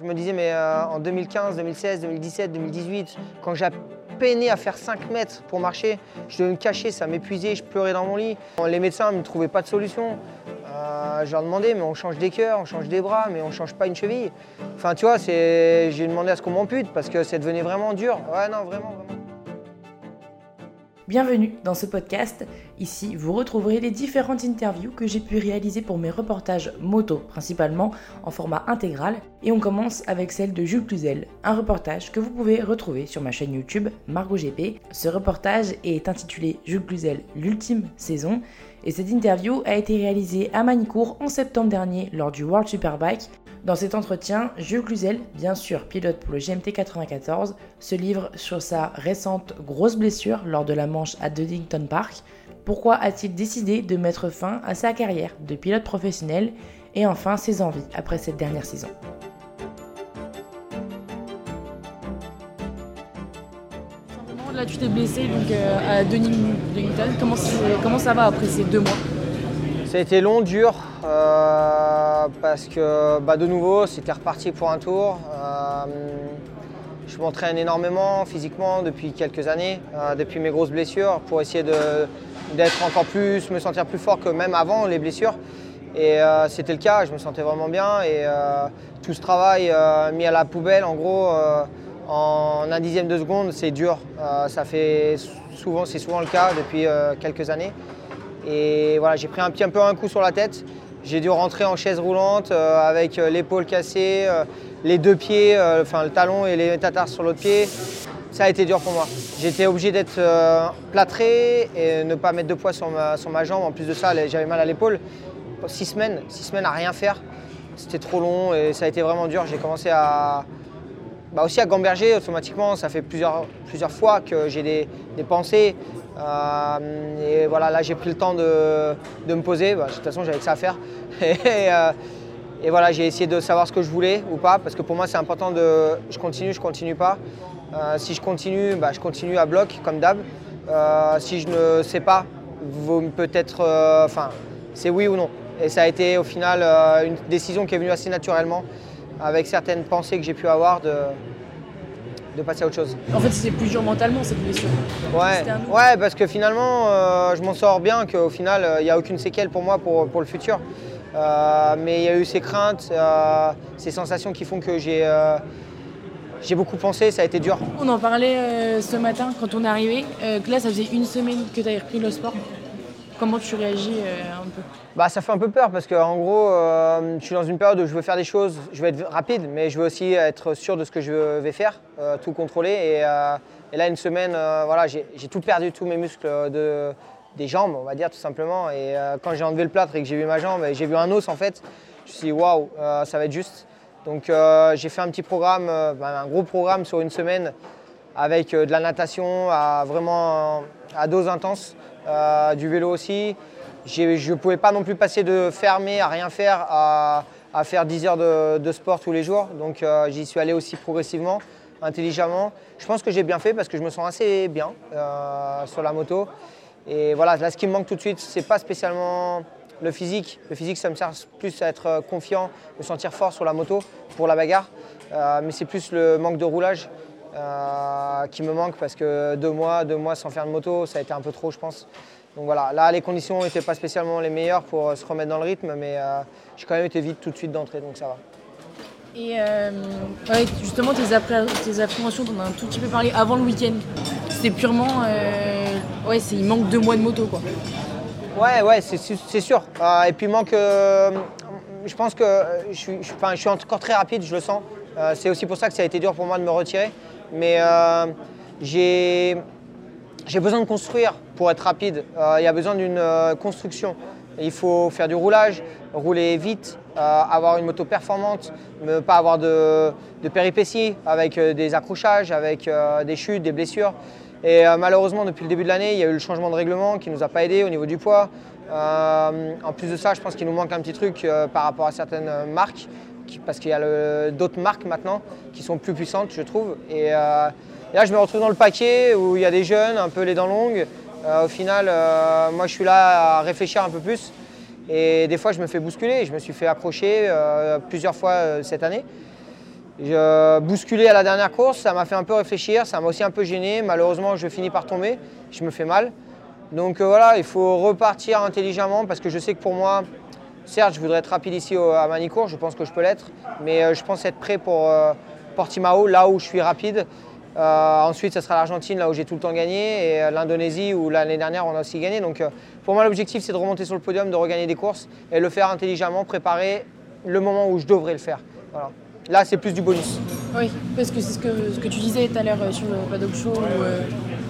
Je me disais, mais euh, en 2015, 2016, 2017, 2018, quand j'ai peiné à faire 5 mètres pour marcher, je devais me cacher, ça m'épuisait, je pleurais dans mon lit. Les médecins ne trouvaient pas de solution. Euh, je leur demandais, mais on change des cœurs, on change des bras, mais on change pas une cheville. Enfin, tu vois, j'ai demandé à ce qu'on m'ampute parce que ça devenait vraiment dur. Ouais, non, vraiment. Bienvenue dans ce podcast. Ici, vous retrouverez les différentes interviews que j'ai pu réaliser pour mes reportages moto, principalement en format intégral. Et on commence avec celle de Jules Cluzel, un reportage que vous pouvez retrouver sur ma chaîne YouTube Margot GP. Ce reportage est intitulé Jules Cluzel, l'ultime saison. Et cette interview a été réalisée à Manicourt en septembre dernier lors du World Superbike. Dans cet entretien, Jules Cluzel, bien sûr pilote pour le GMT 94, se livre sur sa récente grosse blessure lors de la manche à Duddington Park. Pourquoi a-t-il décidé de mettre fin à sa carrière de pilote professionnel et enfin ses envies après cette dernière saison? Là, tu t'es blessé donc, euh, à Duddington. Comment, comment ça va après ces deux mois? Ça a été long, dur. Euh, parce que bah, de nouveau c'était reparti pour un tour. Euh, je m'entraîne énormément physiquement depuis quelques années, depuis mes grosses blessures, pour essayer d'être encore plus, me sentir plus fort que même avant les blessures. Et c'était le cas, je me sentais vraiment bien. Et tout ce travail mis à la poubelle, en gros, en un dixième de seconde, c'est dur. ça fait c'est souvent le cas depuis quelques années. J'ai pris un, peu un coup sur la tête. J'ai dû rentrer en chaise roulante euh, avec euh, l'épaule cassée, euh, les deux pieds, enfin le talon et les métatarses sur l'autre pied. Ça a été dur pour moi. J'étais obligé d'être plâtré et ne pas mettre de poids sur ma, sur ma jambe. En plus de ça, j'avais mal à l'épaule. Six semaines, six semaines à rien faire. C'était trop long et ça a été vraiment dur. J'ai commencé à, bah aussi à gamberger automatiquement. Ça fait plusieurs, plusieurs fois que j'ai des, des, pensées euh, et voilà, là j'ai pris le temps de, me poser. Bah, de toute façon, j'avais que ça à faire. Euh, et, voilà, j'ai essayé de savoir ce que je voulais ou pas, parce que pour moi c'est important de je continue, je continue pas. Euh, si je continue, bah, je continue à bloc comme d'hab. si je ne sais pas, peut-être, enfin, c'est oui ou non. Et ça a été au final une décision qui est venue assez naturellement, avec certaines pensées que j'ai pu avoir de, de passer à autre chose. En fait, c'était plus dur mentalement cette blessure. Ouais, ouais parce que finalement, euh, je m'en sors bien, qu'au final, il n'y a aucune séquelle pour moi pour, pour le futur. Euh, mais il y a eu ces craintes, euh, ces sensations qui font que j'ai j'ai beaucoup pensé, ça a été dur. On en parlait ce matin quand on est arrivé, que là, ça faisait une semaine que tu avais repris le sport. Comment tu réagis un peu? Bah, Ça fait un peu peur parce qu'en gros, euh, je suis dans une période où je veux faire des choses, je veux être rapide, mais je veux aussi être sûr de ce que je vais faire, euh, tout contrôler. Et, euh, là, une semaine, voilà, j'ai tout perdu, tous mes muscles de, des jambes, on va dire tout simplement. Et quand j'ai enlevé le plâtre et que j'ai vu ma jambe, j'ai vu un os en fait, je me suis dit waouh, ça va être juste. Donc j'ai fait un petit programme, bah, un gros programme sur une semaine avec de la natation à vraiment à dose intense, du vélo aussi. Je ne pouvais pas non plus passer de fermer à rien faire à, faire 10 heures de, sport tous les jours. Donc euh, j'y suis allé aussi progressivement, intelligemment. Je pense que j'ai bien fait parce que je me sens assez bien euh, sur la moto. Et voilà, là ce qui me manque tout de suite, ce n'est pas spécialement le physique. Le physique, ça me sert plus à être confiant, me sentir fort sur la moto pour la bagarre. Euh, mais c'est plus le manque de roulage qui me manque parce que deux mois, deux mois sans faire de moto, ça a été un peu trop, je pense. Donc voilà, là les conditions n'étaient pas spécialement les meilleures pour euh, se remettre dans le rythme, mais euh, j'ai quand même été vite tout de suite d'entrée, donc ça va. Et euh, justement, tes, appréhensions, on as un tout petit peu parlé avant le week-end. C'est purement. ouais, il manque deux mois de moto, quoi. Ouais, ouais, c'est sûr. et puis, il manque. je pense que je suis, je suis encore très rapide, je le sens. c'est aussi pour ça que ça a été dur pour moi de me retirer. Mais j'ai j'ai besoin de construire pour être rapide. Euh, il y a besoin d'une euh, construction. Il faut faire du roulage, rouler vite, euh, avoir une moto performante, ne pas avoir de, péripéties avec des accrochages, avec des chutes, des blessures. Et malheureusement, depuis le début de l'année, il y a eu le changement de règlement qui ne nous a pas aidé au niveau du poids. en plus de ça, je pense qu'il nous manque un petit truc par rapport à certaines marques, parce qu'il y a d'autres marques maintenant qui sont plus puissantes, je trouve. Et, et là, je me retrouve dans le paquet où il y a des jeunes, un peu les dents longues. Euh, au final, euh, moi, je suis là à réfléchir un peu plus. Et des fois, je me fais bousculer. Je me suis fait accrocher euh, plusieurs fois cette année. Je bousculé à la dernière course, ça m'a fait un peu réfléchir, ça m'a aussi un peu gêné. Malheureusement, je finis par tomber, je me fais mal. Donc voilà, il faut repartir intelligemment parce que je sais que pour moi, certes, je voudrais être rapide ici à Manicourt, je pense que je peux l'être, mais je pense être prêt pour Portimao, là où je suis rapide. Euh, ensuite, ce sera l'Argentine, là où j'ai tout le temps gagné, et euh, l'Indonésie, où l'année dernière, on a aussi gagné. Donc, euh, pour moi, l'objectif, c'est de remonter sur le podium, de regagner des courses et le faire intelligemment, préparer le moment où je devrais le faire. Là, c'est plus du bonus. Oui, parce que c'est ce que, ce que tu disais tout à l'heure sur le paddock show,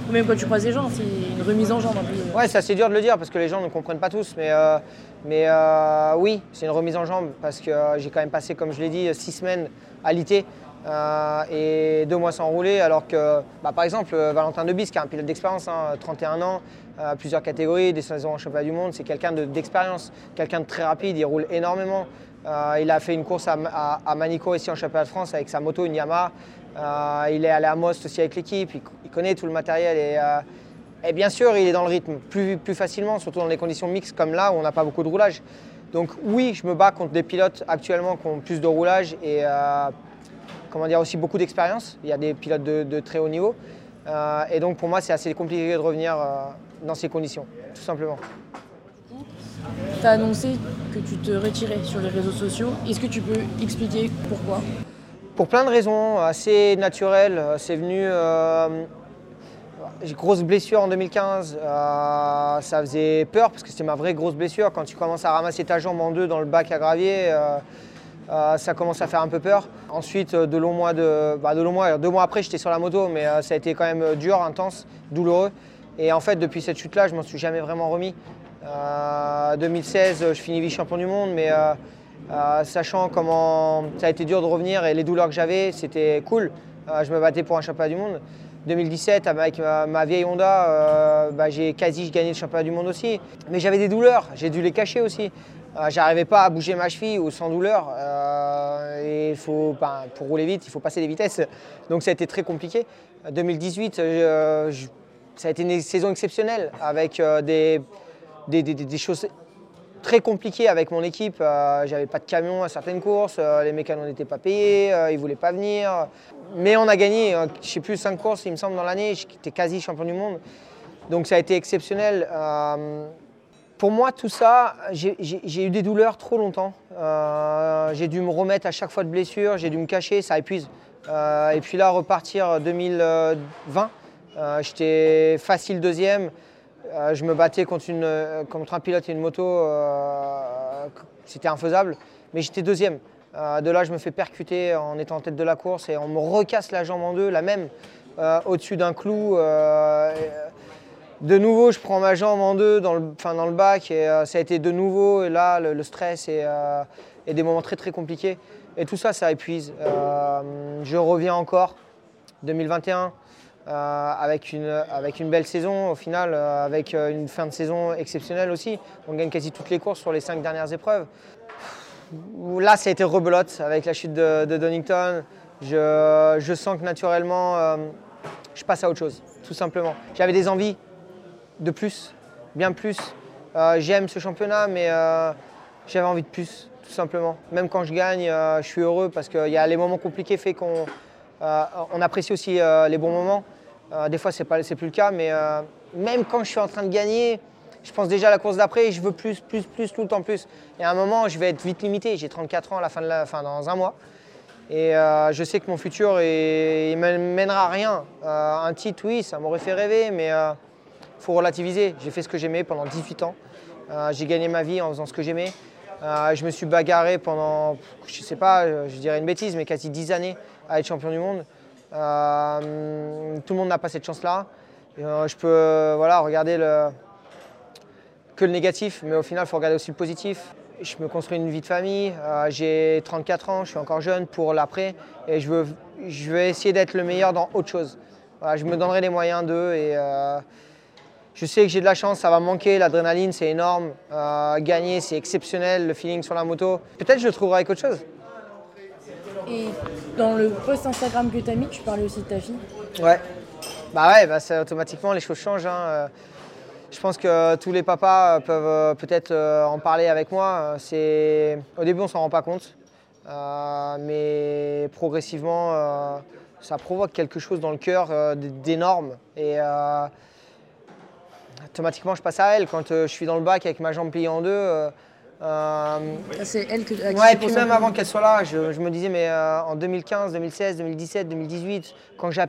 ou, même quand tu croises les gens, c'est une remise en jambe. Ouais, c'est assez dur de le dire parce que les gens ne comprennent pas tous, mais, mais oui, c'est une remise en jambe parce que j'ai quand même passé, comme je l'ai dit, six semaines à l'IT. Euh, et deux mois sans rouler, alors que, bah, par exemple, euh, Valentin Debis, qui a un pilote d'expérience, 31 hein, ans, euh, plusieurs catégories, des saisons en championnat du monde, c'est quelqu'un d'expérience, quelqu'un de très rapide, il roule énormément. il a fait une course à, à, Manico ici en championnat de France avec sa moto, une Yamaha. Il est allé à Most aussi avec l'équipe, il, connaît tout le matériel et, bien sûr, il est dans le rythme plus, plus facilement, surtout dans des conditions mixtes comme là où on n'a pas beaucoup de roulage. Donc oui, je me bats contre des pilotes actuellement qui ont plus de roulage et comment dire, aussi beaucoup d'expérience. Il y a des pilotes de, très haut niveau. Euh, et donc pour moi, c'est assez compliqué de revenir euh, dans ces conditions, tout simplement. Tu as annoncé que tu te retirais sur les réseaux sociaux. Est-ce que tu peux expliquer pourquoi? Pour plein de raisons assez naturelles. C'est venu. Euh, grosse blessure en 2015. ça faisait peur parce que c'était ma vraie grosse blessure. Quand tu commences à ramasser ta jambe en deux dans le bac à gravier, euh, ça commence à faire un peu peur. Ensuite, euh, de longs mois, de, bah, de longs mois, deux mois après, j'étais sur la moto, mais euh, ça a été quand même dur, intense, douloureux. Et en fait, depuis cette chute-là, je m'en suis jamais vraiment remis. En 2016, je finis vice-champion du monde, mais sachant comment ça a été dur de revenir et les douleurs que j'avais, c'était cool. je me battais pour un championnat du monde. 2017, avec ma, vieille Honda, bah, j'ai quasi gagné le championnat du monde aussi. Mais j'avais des douleurs, j'ai dû les cacher aussi. Euh, j'arrivais pas à bouger ma cheville ou sans douleur. Euh, et faut, ben, pour rouler vite, il faut passer des vitesses. Donc ça a été très compliqué. 2018, euh, ça a été une saison exceptionnelle avec des, des, choses très compliquées avec mon équipe. J'avais pas de camion à certaines courses, les mécanos n'étaient pas payés, ils voulaient pas venir. Mais on a gagné, je sais plus, 5 courses, il me semble, dans l'année. J'étais quasi champion du monde. Donc ça a été exceptionnel. Pour moi, tout ça, j'ai eu des douleurs trop longtemps. Euh, j'ai dû me remettre à chaque fois de blessure, j'ai dû me cacher, ça épuise. Euh, et puis là, repartir 2020, euh, j'étais facile deuxième. Je me battais contre, une, contre, un pilote et une moto, c'était infaisable, mais j'étais deuxième. de là, je me fais percuter en étant en tête de la course et on me recasse la jambe en deux, la même, au-dessus d'un clou. De nouveau, je prends ma jambe en deux dans le, bac et euh, ça a été de nouveau, et là, le, stress euh, et, des moments très très compliqués. Et tout ça, ça épuise. Euh, je reviens encore, 2021, avec, une, avec une belle saison au final, avec une fin de saison exceptionnelle aussi. On gagne quasi toutes les courses sur les cinq dernières épreuves. Là, ça a été rebelote avec la chute de, Donington. Je, je, sens que naturellement, je passe à autre chose, tout simplement. J'avais des envies, de plus, bien plus. Euh, j'aime ce championnat, mais euh, j'avais envie de plus, tout simplement. Même quand je gagne, euh, je suis heureux parce qu'il y a les moments compliqués fait qu'on on apprécie aussi les bons moments. Des fois, ce n'est plus le cas, mais même quand je suis en train de gagner, je pense déjà à la course d'après et je veux plus, plus, plus, tout le temps plus. Et à un moment, je vais être vite limité. J'ai 34 ans à la fin de la, fin, dans un mois. Et je sais que mon futur, ne mènera à rien. un titre, oui, ça m'aurait fait rêver, mais il faut relativiser. J'ai fait ce que j'aimais pendant 18 ans. Euh, j'ai gagné ma vie en faisant ce que j'aimais. Euh, je me suis bagarré pendant, je sais pas, euh, je dirais une bêtise, mais quasi 10 années à être champion du monde. Tout le monde n'a pas cette chance-là. je peux voilà, regarder que le négatif, mais au final, il faut regarder aussi le positif. Je me construis une vie de famille, j'ai 34 ans, je suis encore jeune pour l'après et je veux, je veux essayer d'être le meilleur dans autre chose. je me donnerai les moyens d'eux et je sais que j'ai de la chance, ça va manquer, l'adrénaline c'est énorme, euh, gagner c'est exceptionnel, le feeling sur la moto. Peut-être je trouverai avec autre chose. Dans le post Instagram que tu as mis, tu parlais aussi de ta fille Ouais, bah ouais, bah automatiquement les choses changent. Hein. Euh, je pense que tous les papas peuvent euh, peut-être en parler avec moi. Au début on s'en rend pas compte. mais progressivement, ça provoque quelque chose dans le cœur d'énorme. Et automatiquement, je passe à elle. Quand je suis dans le bac avec ma jambe pliée en deux, c'est elle que. Ouais, et puis même avant qu'elle soit là, je, me disais, mais en 2015, 2016, 2017, 2018, quand j'ai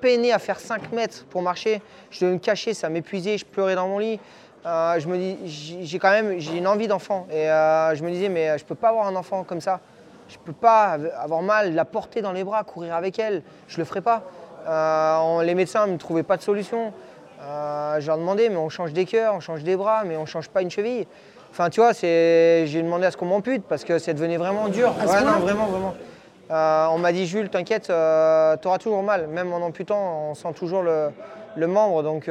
peiné à faire 5 mètres pour marcher, je devais me cacher, ça m'épuisait, je pleurais dans mon lit. Euh, je me dis, j'ai quand même j'ai une envie d'enfant. Et euh, je me disais, mais je peux pas avoir un enfant comme ça. Je peux pas avoir mal, la porter dans les bras, courir avec elle. Je le ferai pas. Euh, les médecins ne trouvaient pas de solution. je leur demandais, mais on change des cœurs, on change des bras, mais on change pas une cheville. Enfin, tu vois, j'ai demandé à ce qu'on m'ampute parce que ça devenait vraiment dur. Ouais, non, vraiment, vraiment. on m'a dit, Jules, t'inquiète, tu auras toujours mal. Même en amputant, on sent toujours le, le membre. Donc,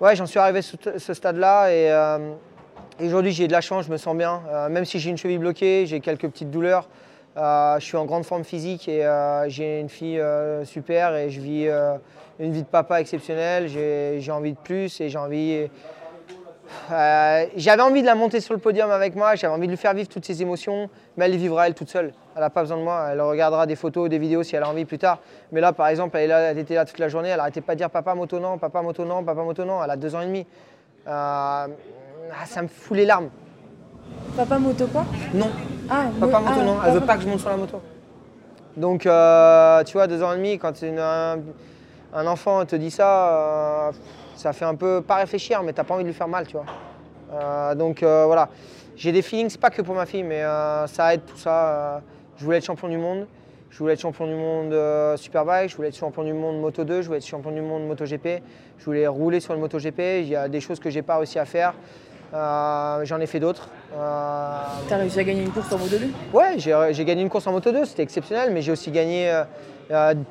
ouais, j'en suis arrivé à ce, stade-là et, aujourd'hui j'ai de la chance, je me sens bien. même si j'ai une cheville bloquée, j'ai quelques petites douleurs. je suis en grande forme physique et j'ai une fille super et je vis une vie de papa exceptionnelle. J'ai envie de plus et j'ai envie euh, j'avais envie de la monter sur le podium avec moi, j'avais envie de lui faire vivre toutes ses émotions, mais elle les vivra elle toute seule. Elle n'a pas besoin de moi, elle regardera des photos, des vidéos si elle a envie plus tard. Mais là, par exemple, elle, était là toute la journée, elle n'arrêtait pas de dire papa moto non, papa moto non, papa moto non. Elle a deux ans et demi. Euh, ah, ça me fout les larmes. Papa moto quoi? Non. Ah, papa moto ah, non, elle veut pas que je monte sur la moto. Donc, euh, tu vois, deux ans et demi, quand un, un, enfant te dit ça, ça fait un peu, pas réfléchir, mais t'as pas envie de lui faire mal, tu vois. Euh, donc euh, voilà, j'ai des feelings, pas que pour ma fille, mais euh, ça aide tout ça. je voulais être champion du monde, je voulais être champion du monde Superbike, je voulais être champion du monde Moto 2, je voulais être champion du monde MotoGP, je voulais rouler sur le MotoGP. Il y a des choses que j'ai pas réussi à faire. j'en ai fait d'autres. T'as réussi à gagner une course en Moto 2 Ouais, j'ai gagné une course en Moto 2, c'était exceptionnel, mais j'ai aussi gagné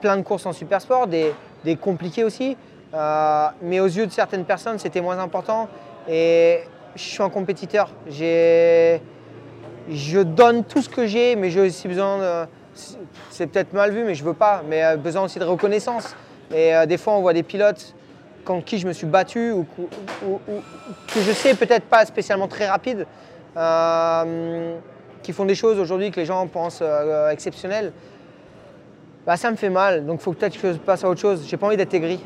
plein de courses en super sport, des, des compliquées aussi. Euh, mais aux yeux de certaines personnes, c'était moins important. Et je suis un compétiteur. Je donne tout ce que j'ai, mais j'ai aussi besoin de. C'est peut-être mal vu, mais je veux pas. Mais euh, besoin aussi de reconnaissance. Et euh, des fois, on voit des pilotes contre qui je me suis battu ou, que je sais peut-être pas spécialement très rapide, qui font des choses aujourd'hui que les gens pensent exceptionnelles. Bah, ça me fait mal. Donc, il faut peut-être que je passe à autre chose. J'ai pas envie d'être aigri.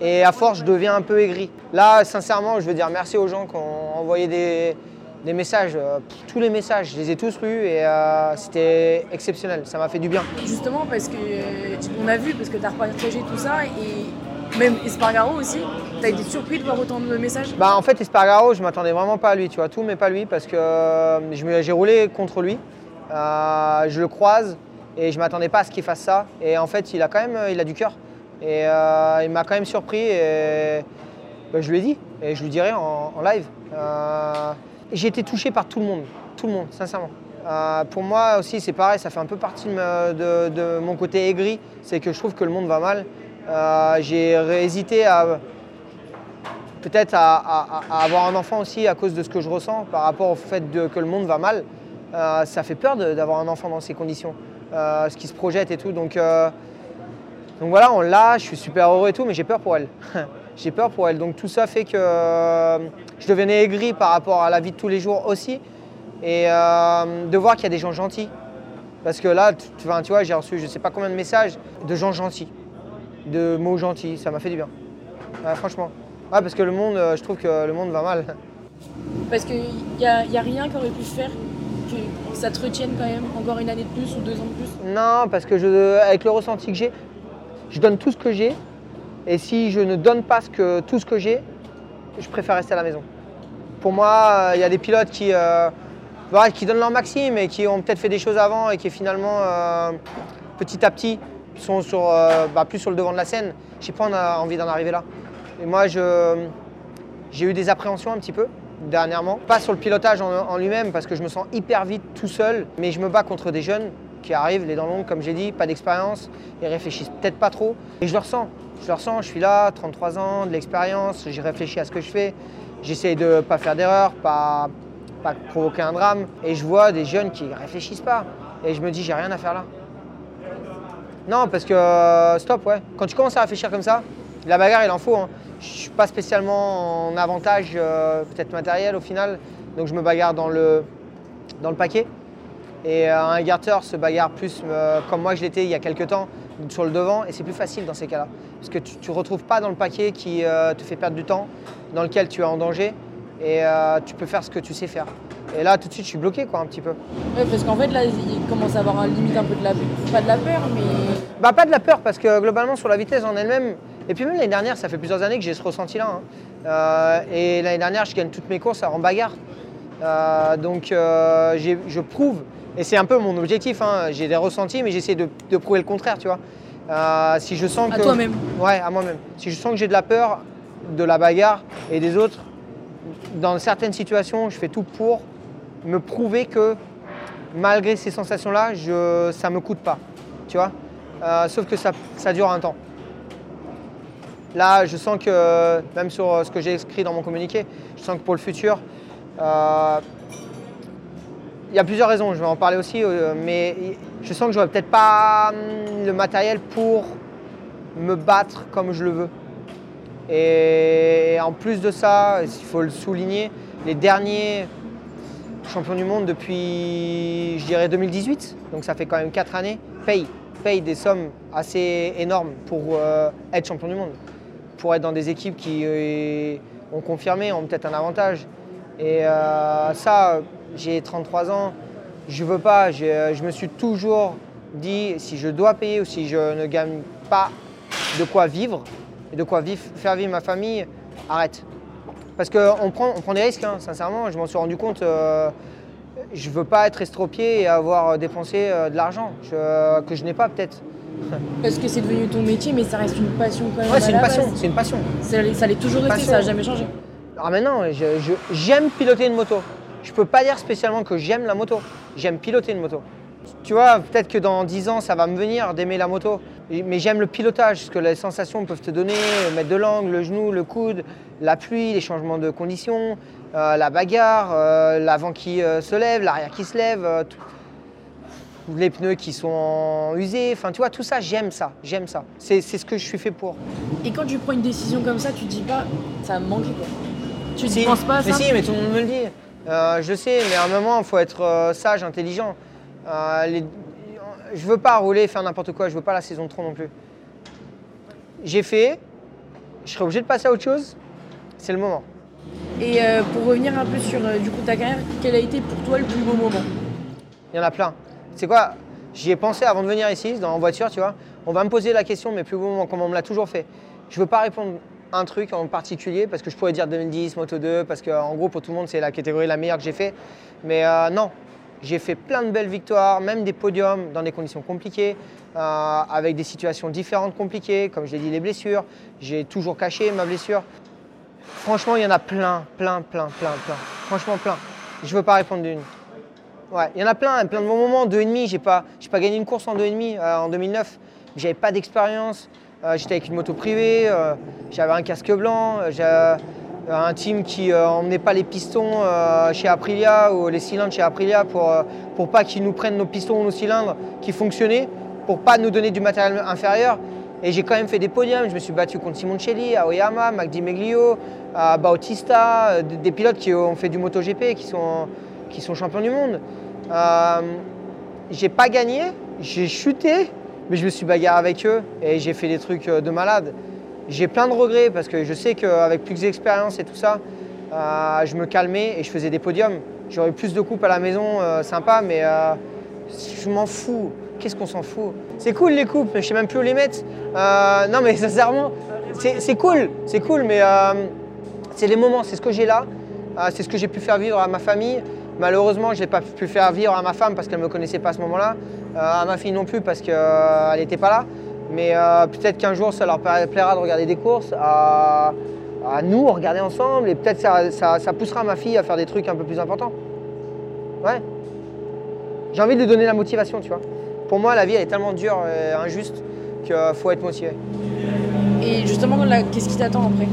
Et à force, je deviens un peu aigri. Là, sincèrement, je veux dire merci aux gens qui ont envoyé des, messages. Euh, tous les messages, je les ai tous lus et euh, c'était exceptionnel. Ça m'a fait du bien. Justement, parce que euh, on a vu, parce que tu as repartagé tout ça et même Espargaro aussi. Tu as été surpris de voir autant de messages? Bah en fait, Espargaro, je m'attendais vraiment pas à lui. Tu vois, tout mais pas lui parce que j'ai roulé contre lui. je le croise et je m'attendais pas à ce qu'il fasse ça. Et en fait, il a quand même, il a du cœur. Et euh, il m'a quand même surpris et bah, je lui ai dit et je lui dirai en, live. Euh, j'ai été touché par tout le monde, tout le monde, sincèrement. Euh, pour moi aussi, c'est pareil, ça fait un peu partie de, mon côté aigri, c'est que je trouve que le monde va mal. j'ai hésité à peut-être à, avoir un enfant aussi à cause de ce que je ressens par rapport au fait que le monde va mal. Ça fait peur d'avoir un enfant dans ces conditions, ce qui se projette et tout. Donc, donc voilà, on l'a, je suis super heureux et tout, mais j'ai peur pour elle. j'ai peur pour elle. Donc tout ça fait que euh, je devenais aigri par rapport à la vie de tous les jours aussi. Et euh, de voir qu'il y a des gens gentils. Parce que là, tu, vois, j'ai reçu je ne sais pas combien de messages de gens gentils, de mots gentils. Ça m'a fait du bien. franchement. parce que le monde, euh, je trouve que le monde va mal. Parce qu'il n'y a, a rien qui aurait pu faire ça te retienne quand même encore une année de plus ou deux ans de plus Non, parce que je, avec le ressenti que j'ai, je donne tout ce que j'ai. Et si je ne donne pas ce que, tout ce que j'ai, je préfère rester à la maison. Pour moi, il y a des pilotes qui, euh, qui donnent leur maxime et qui ont peut-être fait des choses avant et qui finalement, euh, petit à petit, sont sur, euh, bah, plus sur le devant de la scène. Je sais pas, on a envie d'en arriver là. Et moi, j'ai eu des appréhensions un petit peu dernièrement. Pas sur le pilotage en lui-même parce que je me sens hyper vite tout seul, mais je me bats contre des jeunes qui arrivent, les dents longues, comme j'ai dit, pas d'expérience, ils réfléchissent peut-être pas trop. Et je le ressens, je le ressens, je suis là, 33 ans, de l'expérience, j'ai réfléchi à ce que je fais, j'essaye de ne pas faire d'erreur, pas, provoquer un drame. Et je vois des jeunes qui réfléchissent pas. Et je me dis, j'ai rien à faire là. Non, parce que, euh, stop, ouais. Quand tu commences à réfléchir comme ça, la bagarre, il en faut. Hein. Je suis pas spécialement en avantage, euh, peut-être matériel au final, donc je me bagarre dans le, dans le paquet. Et un garter se bagarre plus comme moi je l'étais il y a quelques temps sur le devant et c'est plus facile dans ces cas-là. Parce que tu ne retrouves pas dans le paquet qui te fait perdre du temps, dans lequel tu es en danger et tu peux faire ce que tu sais faire. Et là, tout de suite, je suis bloqué, quoi, un petit peu. Ouais, parce qu'en fait, là, il commence à avoir un limite un peu de la pas de la peur, mais. Bah, pas de la peur, parce que globalement, sur la vitesse en elle-même, et puis même l'année dernière, ça fait plusieurs années que j'ai ce ressenti-là. Hein. Euh, et l'année dernière, je gagne toutes mes courses en bagarre. Euh, donc, euh, je prouve, et c'est un peu mon objectif. Hein. J'ai des ressentis, mais j'essaie de, prouver le contraire, tu vois. si je sens à que. toi-même. Ouais, à moi-même. Si je sens que j'ai de la peur de la bagarre et des autres, dans certaines situations, je fais tout pour me prouver que malgré ces sensations-là, ça ne me coûte pas. Tu vois Sauf que ça, dure un temps. Là, je sens que, même sur ce que j'ai écrit dans mon communiqué, je sens que pour le futur, euh, il y a plusieurs raisons, je vais en parler aussi, euh, mais je sens que j'aurais peut-être pas hum, le matériel pour me battre comme je le veux. Et en plus de ça, il faut le souligner, les derniers champion du monde depuis, je dirais, 2018, donc ça fait quand même 4 années, paye, paye des sommes assez énormes pour euh, être champion du monde, pour être dans des équipes qui euh, ont confirmé, ont peut-être un avantage. Et euh, ça, j'ai 33 ans, je veux pas, je me suis toujours dit, si je dois payer ou si je ne gagne pas de quoi vivre et de quoi vivre, faire vivre ma famille, arrête. Parce qu'on prend, on prend des risques, hein, sincèrement, je m'en suis rendu compte. Euh, je ne veux pas être estropié et avoir dépensé euh, de l'argent que je n'ai pas peut-être. Parce que c'est devenu ton métier, mais ça reste une passion quand même. Ouais, c'est une, passion, c'est une passion. Ça, l'est toujours été, ça n'a jamais changé. Ah mais non, j'aime piloter une moto. Je ne peux pas dire spécialement que j'aime la moto. J'aime piloter une moto. Tu vois, peut-être que dans 10 ans, ça va me venir d'aimer la moto. Mais j'aime le pilotage, ce que les sensations peuvent te donner, mettre de l'angle, le genou, le coude, la pluie, les changements de conditions, euh, la bagarre, euh, l'avant qui euh, se lève, l'arrière qui se lève, les pneus qui sont usés. Enfin, tu vois, tout ça, j'aime ça. J'aime ça. C'est ce que je suis fait pour. Et quand tu prends une décision comme ça, tu te dis pas, ça me manqué quoi. Tu ne penses pas à ça Mais si, mais tout le monde me le dit. je sais, mais à un moment, il faut être sage, intelligent. Les... Je veux pas rouler, faire n'importe quoi. Je veux pas la saison trop non plus. J'ai fait. Je serais obligé de passer à autre chose c'est le moment. Et euh, pour revenir un peu sur euh, du coup, ta carrière, quel a été pour toi le plus beau moment? Il y en a plein. C'est quoi? J'y ai pensé avant de venir ici, dans la voiture, tu vois. On va me poser la question, mais plus moment, comme on me l'a toujours fait. Je ne veux pas répondre un truc en particulier parce que je pourrais dire 2010, Moto 2, parce qu'en gros, pour tout le monde, c'est la catégorie la meilleure que j'ai fait. Mais euh, non, j'ai fait plein de belles victoires, même des podiums dans des conditions compliquées, avec des situations différentes compliquées, comme je l'ai dit, les blessures. J'ai toujours caché ma blessure. Franchement, il y en a plein, plein, plein, plein, plein. Franchement, plein. Je ne veux pas répondre d'une. Il y en a plein, plein de bons moments. Deux et demi, j'ai pas, pas gagné une course en deux et demi euh, en 2009. J'avais pas d'expérience. Euh, j'étais avec une moto privée. Euh, j'avais un casque blanc. J'avais un team qui emmenait pas les pistons chez Aprilia ou les cylindres chez Aprilia pour pour pas qu'ils nous prennent nos pistons ou nos cylindres qui fonctionnaient, pour pas nous donner du matériel inférieur. Et j'ai quand même fait des podiums. Je me suis battu contre Simoncelli, Aoyama, Magdi Meglio, Bautista, euh, des pilotes qui ont fait du MotoGP, qui sont, qui sont champions du monde. Euh, j'ai pas gagné, j'ai chuté, mais je me suis bagarré avec eux et j'ai fait des trucs euh, de malade. J'ai plein de regrets parce que je sais qu'avec plus d'expérience et tout ça, euh, je me calmais et je faisais des podiums. J'aurais plus de coupes à la maison, sympa, mais je m'en fous qu'est-ce qu'on s'en fout? C'est cool les coupes, je sais même plus où les mettre. Non mais sincèrement, c'est cool, c'est cool, mais c'est les moments, c'est ce que j'ai là, c'est ce que j'ai pu faire vivre à ma famille. Malheureusement, je n'ai pas pu faire vivre à ma femme parce qu'elle ne me connaissait pas à ce moment-là, à ma fille non plus parce qu'elle n'était pas là. Mais peut-être qu'un jour, ça leur plaira de regarder des courses, à, nous regarder ensemble, et peut-être ça, ça poussera ma fille à faire des trucs un peu plus importants. Ouais. J'ai envie de lui donner la motivation, tu vois pour moi, la vie, elle est tellement dure et injuste qu'il faut être motivé. Et justement, qu'est-ce qui t'attend après?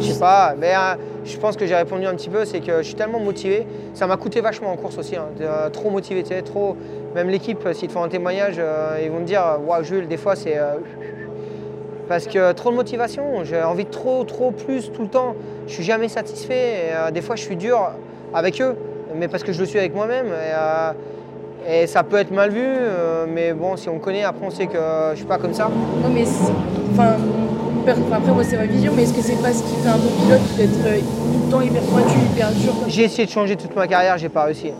Je sais pas, mais euh, je pense que j'ai répondu un petit peu, c'est que je suis tellement motivé. Ça m'a coûté vachement en course aussi, hein, euh, trop motivé, tu sais, trop. Même l'équipe, s'ils te font un témoignage, euh, ils vont me dire Waouh, Jules, des fois, c'est. parce que trop de motivation, j'ai envie de trop, trop plus tout le temps. Je suis jamais satisfait. Et, des fois, je suis dur avec eux, mais parce que je le suis avec moi-même. Et ça peut être mal vu, euh, mais bon, si on connaît, après on sait que je suis pas comme ça. Non, mais après moi c'est ma vision, mais est-ce que c'est pas ce qui fait un bon pilote d'être euh, tout le temps hyper pointu, hyper dur J'ai essayé de changer toute ma carrière, j'ai pas réussi.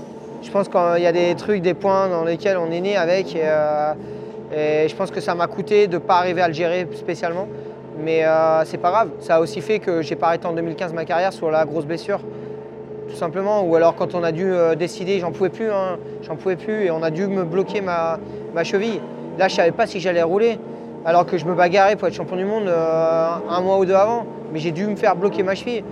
Je pense qu'il y a des trucs, des points dans lesquels on est né avec, et, euh, je pense que ça m'a coûté de ne pas arriver à le gérer spécialement. Mais c'est pas grave, ça a aussi fait que j'ai pas arrêté en 2015 ma carrière sur la grosse blessure tout simplement. Ou alors quand on a dû euh, décider, j'en pouvais plus, hein, j'en pouvais plus, et on a dû me bloquer ma, cheville. Là, je savais pas si j'allais rouler, alors que je me bagarrais pour être champion du monde euh, un mois ou deux avant. Mais j'ai dû me faire bloquer ma cheville.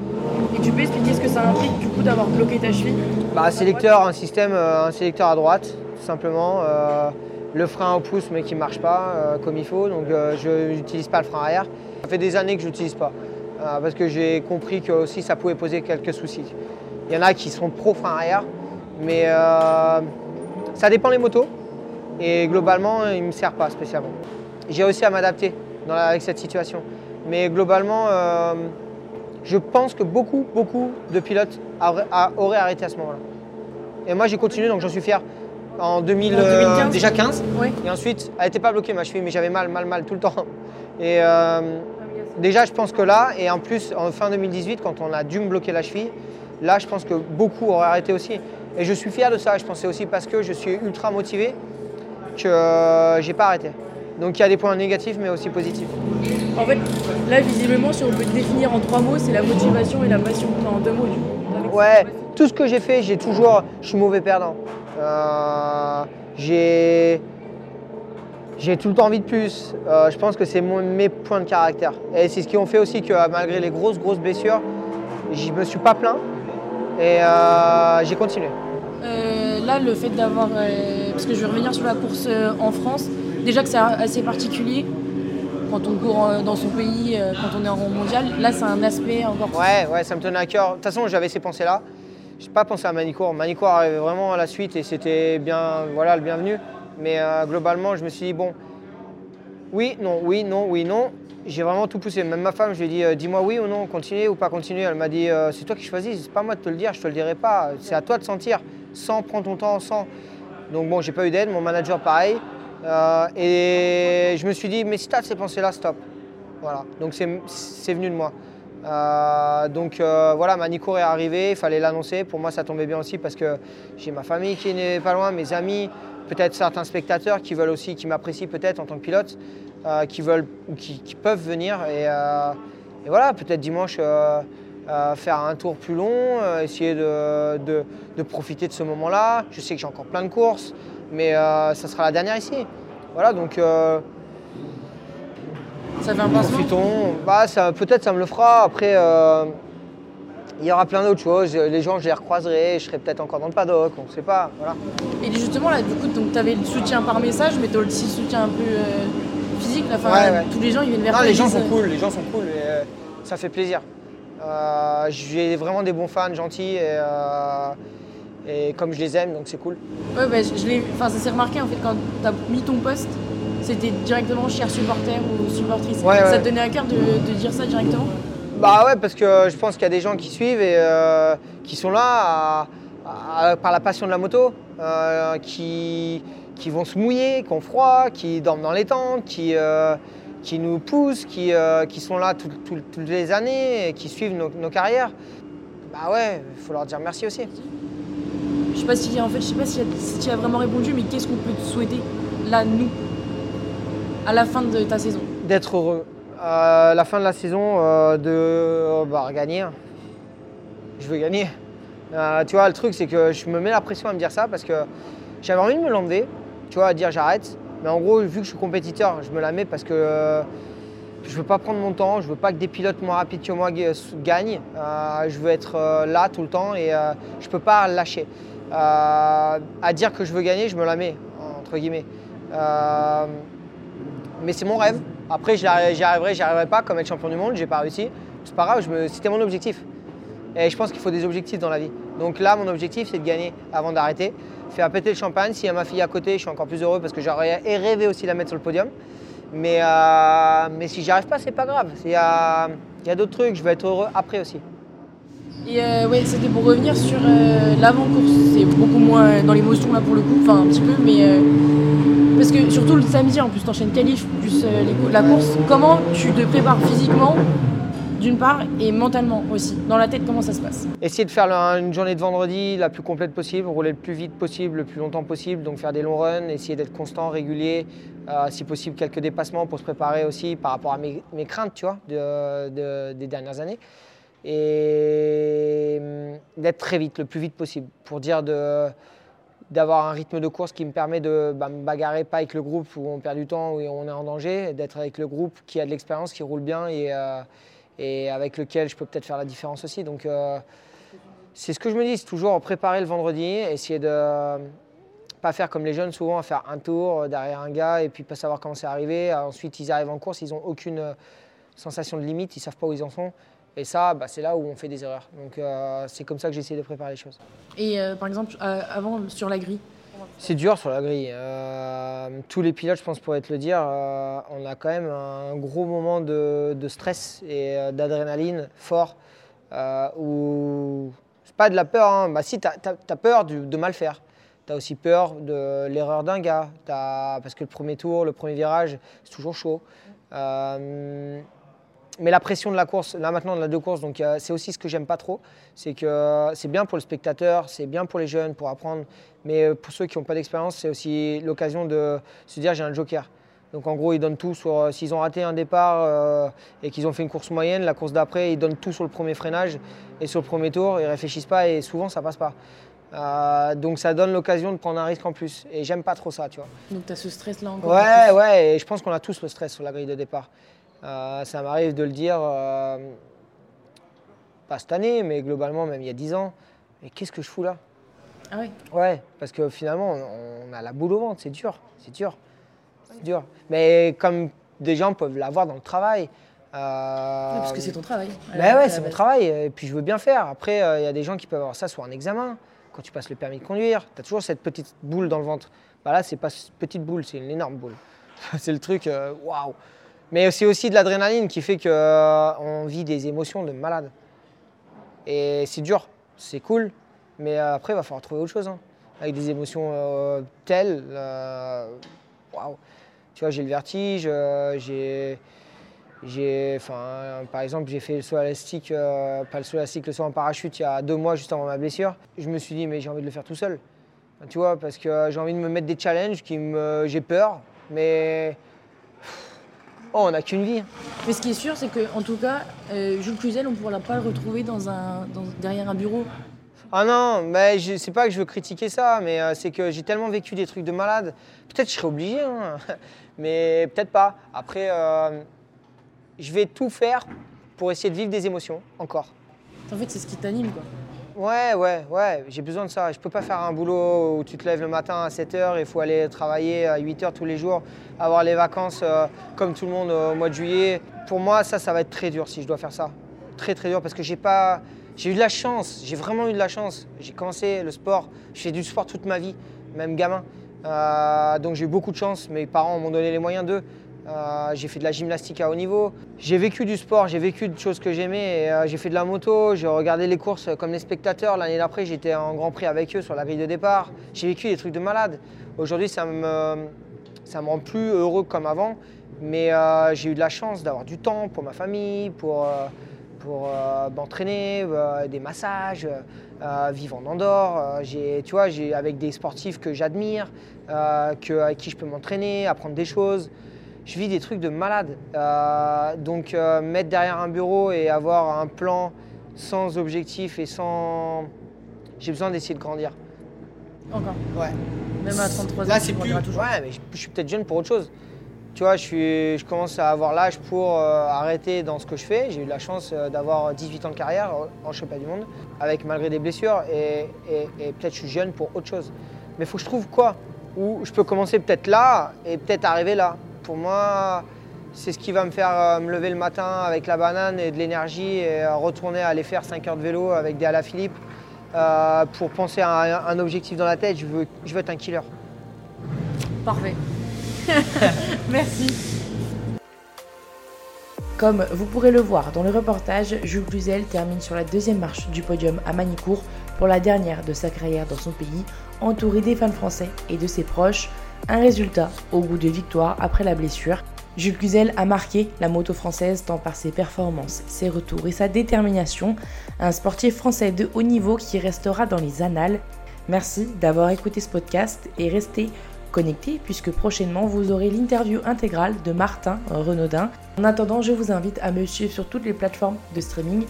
Et tu peux expliquer ce que ça implique du coup d'avoir bloqué ta cheville bah, Un sélecteur, un système, euh, un sélecteur à droite, tout simplement. le frein au pouce mais qui ne marche pas comme il faut, donc je n'utilise pas le frein arrière. Ça fait des années que je n'utilise pas, parce que j'ai compris que aussi ça pouvait poser quelques soucis. Il y en a qui sont pro frein arrière, mais euh, ça dépend des motos. Et globalement, il ne me sert pas spécialement. J'ai aussi à m'adapter avec cette situation. Mais globalement, euh, je pense que beaucoup, beaucoup de pilotes auraient arrêté à ce moment-là. Et moi, j'ai continué, donc j'en suis fier. En, 2015 euh, déjà 15. Et ensuite, elle n'était pas bloquée ma cheville, mais j'avais mal, mal, mal tout le temps. Et déjà, je pense que là, et en plus, en fin 2018, quand on a dû me bloquer la cheville, Là, je pense que beaucoup auraient arrêté aussi. Et je suis fier de ça. Je pense que c'est aussi parce que je suis ultra motivé que euh, j'ai pas arrêté. Donc il y a des points négatifs mais aussi positifs. En fait, là visiblement, si on peut définir en trois mots, c'est la motivation et la passion. en deux mots, Ouais, tout ce que j'ai fait, j'ai toujours. Je suis mauvais perdant. Euh, j'ai. J'ai tout le temps envie de plus. Euh, je pense que c'est mes points de caractère. Et c'est ce qui ont fait aussi que malgré les grosses, grosses blessures, je me suis pas plaint. Et euh, j'ai continué. Euh, là, le fait d'avoir. Euh, parce que je vais revenir sur la course en France. Déjà que c'est assez particulier quand on court dans son pays, quand on est en rond mondial. Là, c'est un aspect encore. Ouais, ouais, ça me tenait à cœur. De toute façon, j'avais ces pensées-là. Je n'ai pas pensé à Manicourt. Manicourt arrivait vraiment à la suite et c'était bien, voilà, le bienvenu. Mais globalement, je me suis dit, bon, oui, non, oui, non, oui, non j'ai vraiment tout poussé. Même ma femme, je lui ai dit euh, dis-moi oui ou non, continuer ou pas continuer. Elle m'a dit euh, c'est toi qui choisis, c'est pas moi de te le dire, je te le dirai pas. C'est à toi de sentir, sans prendre ton temps, sans. Donc bon, j'ai pas eu d'aide, mon manager pareil. Euh, et je me suis dit mais si tu as ces pensées-là, stop. Voilà. Donc c'est venu de moi. donc voilà, ma Nico est arrivée, il fallait l'annoncer. Pour moi, ça tombait bien aussi parce que j'ai ma famille qui n'est pas loin, mes amis, peut-être certains spectateurs qui veulent aussi, qui m'apprécient peut-être en tant que pilote. Euh, qui veulent qui, peuvent venir. Et, euh, voilà, peut-être dimanche euh, faire un tour plus long, essayer de, profiter de ce moment-là. Je sais que j'ai encore plein de courses, mais ça sera la dernière ici. Voilà, donc. ça fait un. Bah, peut-être ça me le fera. Après, il y aura plein d'autres choses. Les gens, je les recroiserai. Je serai peut-être encore dans le paddock. On ne sait pas. Voilà. Et justement, là, du coup, tu avais le soutien par message, mais tu as aussi le soutien un peu physique. Tous les gens, ils viennent vers toi. Les gens sont cool, les gens sont cool et euh, ça fait plaisir. Euh, j'ai vraiment des bons fans, gentils et, euh, et comme je les aime, donc c'est cool. Ouais, bah, je enfin, ça s'est remarqué en fait quand tu as mis ton poste, c'était directement cher supporter ou supportrice. ça te donnait à cœur de, dire ça directement? Bah ouais, parce que je pense qu'il y a des gens qui suivent et qui sont là par la passion de la moto, qui qui vont se mouiller, qui ont froid, qui dorment dans les tentes, qui, euh, qui nous poussent, qui, euh, qui sont là toutes les années, qui suivent nos, carrières. Bah ouais, il faut leur dire merci aussi. Je sais pas si en fait, je sais pas si, tu as vraiment répondu, mais qu'est-ce qu'on peut te souhaiter là, nous, à la fin de ta saison? D'être heureux. Euh, la fin de la saison, de bah, gagner. Je veux gagner. tu vois, le truc, c'est que je me mets la pression à me dire ça parce que j'avais envie de me l'enlever tu vois, à dire j'arrête. Mais en gros, vu que je suis compétiteur, je me la mets parce que euh, je veux pas prendre mon temps, je veux pas que des pilotes moins rapides que moi gagnent. Euh, je veux être euh, là tout le temps et je peux pas lâcher. À dire que je veux gagner, je me la mets, entre guillemets. mais c'est mon rêve. Après, j'y arriverai, j'y arriverai pas comme être champion du monde, j'ai pas réussi. C'est pas grave, c'était mon objectif. Et je pense qu'il faut des objectifs dans la vie. Donc là, mon objectif, c'est de gagner avant d'arrêter. Faire péter le champagne. S'il y a ma fille à côté, je suis encore plus heureux parce que j'aurais rêvé aussi de la mettre sur le podium. Mais, euh, mais si j'y arrive pas, c'est pas grave. Il y a, d'autres trucs, je vais être heureux après aussi. Et euh, ouais, c'était pour revenir sur euh, l'avant-course. C'est beaucoup moins dans l'émotion là pour le coup, enfin un petit peu, mais euh, parce que surtout le samedi en plus t'enchaînes qualif plus la course. Comment tu te prépares physiquement d'une part, et mentalement aussi? Dans la tête, comment ça se passe? Essayer de faire une journée de vendredi la plus complète possible, rouler le plus vite possible, le plus longtemps possible, donc faire des longs runs, essayer d'être constant, régulier, si possible quelques dépassements pour se préparer aussi par rapport à mes, craintes, tu vois, des dernières années. Et hum, d'être très vite, le plus vite possible, pour dire d'avoir un rythme de course qui me permet de bah, me bagarrer pas avec le groupe où on perd du temps, où on est en danger, d'être avec le groupe qui a de l'expérience, qui roule bien et, euh, avec lequel je peux peut-être faire la différence aussi. Donc euh, c'est ce que je me dis, c'est toujours préparer le vendredi, essayer de euh, pas faire comme les jeunes souvent, à faire un tour derrière un gars et puis pas savoir comment c'est arrivé. Ensuite ils arrivent en course, ils n'ont aucune euh, sensation de limite, ils savent pas où ils en sont. Et ça, bah, c'est là où on fait des erreurs. Donc c'est comme ça que j'essaie de préparer les choses. Et par exemple, avant sur la grille c'est dur sur la grille. Euh, tous les pilotes, je pense, pourraient te le dire, euh, on a quand même un gros moment de, stress et euh, d'adrénaline fort. où c'est pas de la peur, hein. bah, si, tu as, peur de, mal faire. Tu as aussi peur de l'erreur d'un gars, parce que le premier tour, le premier virage, c'est toujours chaud mais la pression de la course, là maintenant on a deux courses, donc euh, c'est aussi ce que j'aime pas trop. C'est que euh, c'est bien pour le spectateur, c'est bien pour les jeunes, pour apprendre, mais euh, pour ceux qui n'ont pas d'expérience, c'est aussi l'occasion de se dire j'ai un joker. Donc en gros, ils donnent tout sur. S'ils ont raté un départ et qu'ils ont fait une course moyenne, la course d'après, ils donnent tout sur le premier freinage et sur le premier tour, ils réfléchissent pas et souvent ça passe pas. donc ça donne l'occasion de prendre un risque en plus. Et j'aime pas trop ça, tu vois. Donc tu as ce stress là encore Ouais, ouais, et je pense qu'on a tous le stress sur la grille de départ. Euh, ça m'arrive de le dire, euh, pas cette année, mais globalement, même il y a 10 ans. Mais qu'est-ce que je fous là? Ah oui Ouais, parce que finalement, on, a la boule au ventre, c'est dur, c'est dur. C'est dur. Mais comme des gens peuvent l'avoir dans le travail. Euh, parce que c'est ton travail. Ben ouais, c'est mon travail. Et puis je veux bien faire. Après, il y a des gens qui peuvent avoir ça sur un examen. Quand tu passes le permis de conduire, tu as toujours cette petite boule dans le ventre. Bah là, c'est pas une petite boule, c'est une énorme boule. c'est le truc, waouh mais c'est aussi de l'adrénaline qui fait qu'on euh, vit des émotions de malade. Et c'est dur, c'est cool, mais euh, après, il va falloir trouver autre chose. Hein. Avec des émotions euh, telles, waouh. Tu vois, j'ai le vertige, j'ai. J'ai, par exemple, j'ai fait le saut élastique, pas le saut élastique, le saut en parachute il y a deux mois juste avant ma blessure. Je me suis dit, mais j'ai envie de le faire tout seul. Tu vois, parce que j'ai envie de me mettre des challenges qui me, j'ai peur, mais Oh, on n'a qu'une vie. Mais ce qui est sûr, c'est qu'en tout cas, euh, Jules Cluzel, on ne pourra pas le retrouver dans un, derrière un bureau. Ah non, mais je sais pas que je veux critiquer ça, mais euh, c'est que j'ai tellement vécu des trucs de malade. Peut-être je serais obligé, hein, mais peut-être pas. Après, euh, je vais tout faire pour essayer de vivre des émotions, encore. En fait, c'est ce qui t'anime, quoi. Ouais, ouais, ouais, j'ai besoin de ça. Je peux pas faire un boulot où tu te lèves le matin à 7 h, il faut aller travailler à 8 h tous les jours, avoir les vacances euh, comme tout le monde au mois de juillet. Pour moi, ça, ça va être très dur si je dois faire ça. Très, très dur parce que j'ai pas. J'ai eu de la chance, j'ai vraiment eu de la chance. J'ai commencé le sport, j'ai fait du sport toute ma vie, même gamin. Euh, donc j'ai eu beaucoup de chance, mes parents m'ont donné les moyens d'eux. Euh, j'ai fait de la gymnastique à haut niveau. J'ai vécu du sport, j'ai vécu de choses que j'aimais. Euh, j'ai fait de la moto, j'ai regardé les courses comme les spectateurs. L'année d'après, j'étais en Grand Prix avec eux sur la grille de départ. J'ai vécu des trucs de malade. Aujourd'hui, ça me, ça me rend plus heureux comme avant. Mais euh, j'ai eu de la chance d'avoir du temps pour ma famille, pour, pour m'entraîner, des massages, vivre en Andorre. tu vois, avec des sportifs que j'admire, avec qui je peux m'entraîner, apprendre des choses je vis des trucs de malade. Euh, donc euh, mettre derrière un bureau et avoir un plan sans objectif et sans... J'ai besoin d'essayer de grandir. Encore Ouais. Même à 33 ans, Là, c'est plus... toujours. Ouais, mais je, suis peut-être jeune pour autre chose. Tu vois, je, suis, je commence à avoir l'âge pour euh, arrêter dans ce que je fais. J'ai eu la chance d'avoir 18 ans de carrière en championnat du monde, avec malgré des blessures, et, et peut-être je suis jeune pour autre chose. Mais il faut que je trouve quoi? Où je peux commencer peut-être là et peut-être arriver là pour moi, c'est ce qui va me faire euh, me lever le matin avec la banane et de l'énergie et euh, retourner aller faire 5 heures de vélo avec des Ala Philippe euh, pour penser à un, objectif dans la tête. Je veux, je veux être un killer. Parfait. Merci. Comme vous pourrez le voir dans le reportage, Jules Cluzel termine sur la deuxième marche du podium à Manicourt pour la dernière de sa carrière dans son pays, entouré des fans français et de ses proches. Un résultat au goût de victoire après la blessure. Jules Cluzel a marqué la moto française tant par ses performances, ses retours et sa détermination. Un sportif français de haut niveau qui restera dans les annales. Merci d'avoir écouté ce podcast et restez connectés puisque prochainement vous aurez l'interview intégrale de Martin Renaudin. En attendant, je vous invite à me suivre sur toutes les plateformes de streaming,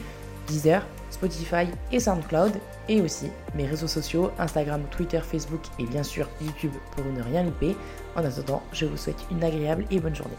Deezer, Spotify et SoundCloud, et aussi mes réseaux sociaux, Instagram, Twitter, Facebook et bien sûr YouTube pour ne rien louper. En attendant, je vous souhaite une agréable et bonne journée.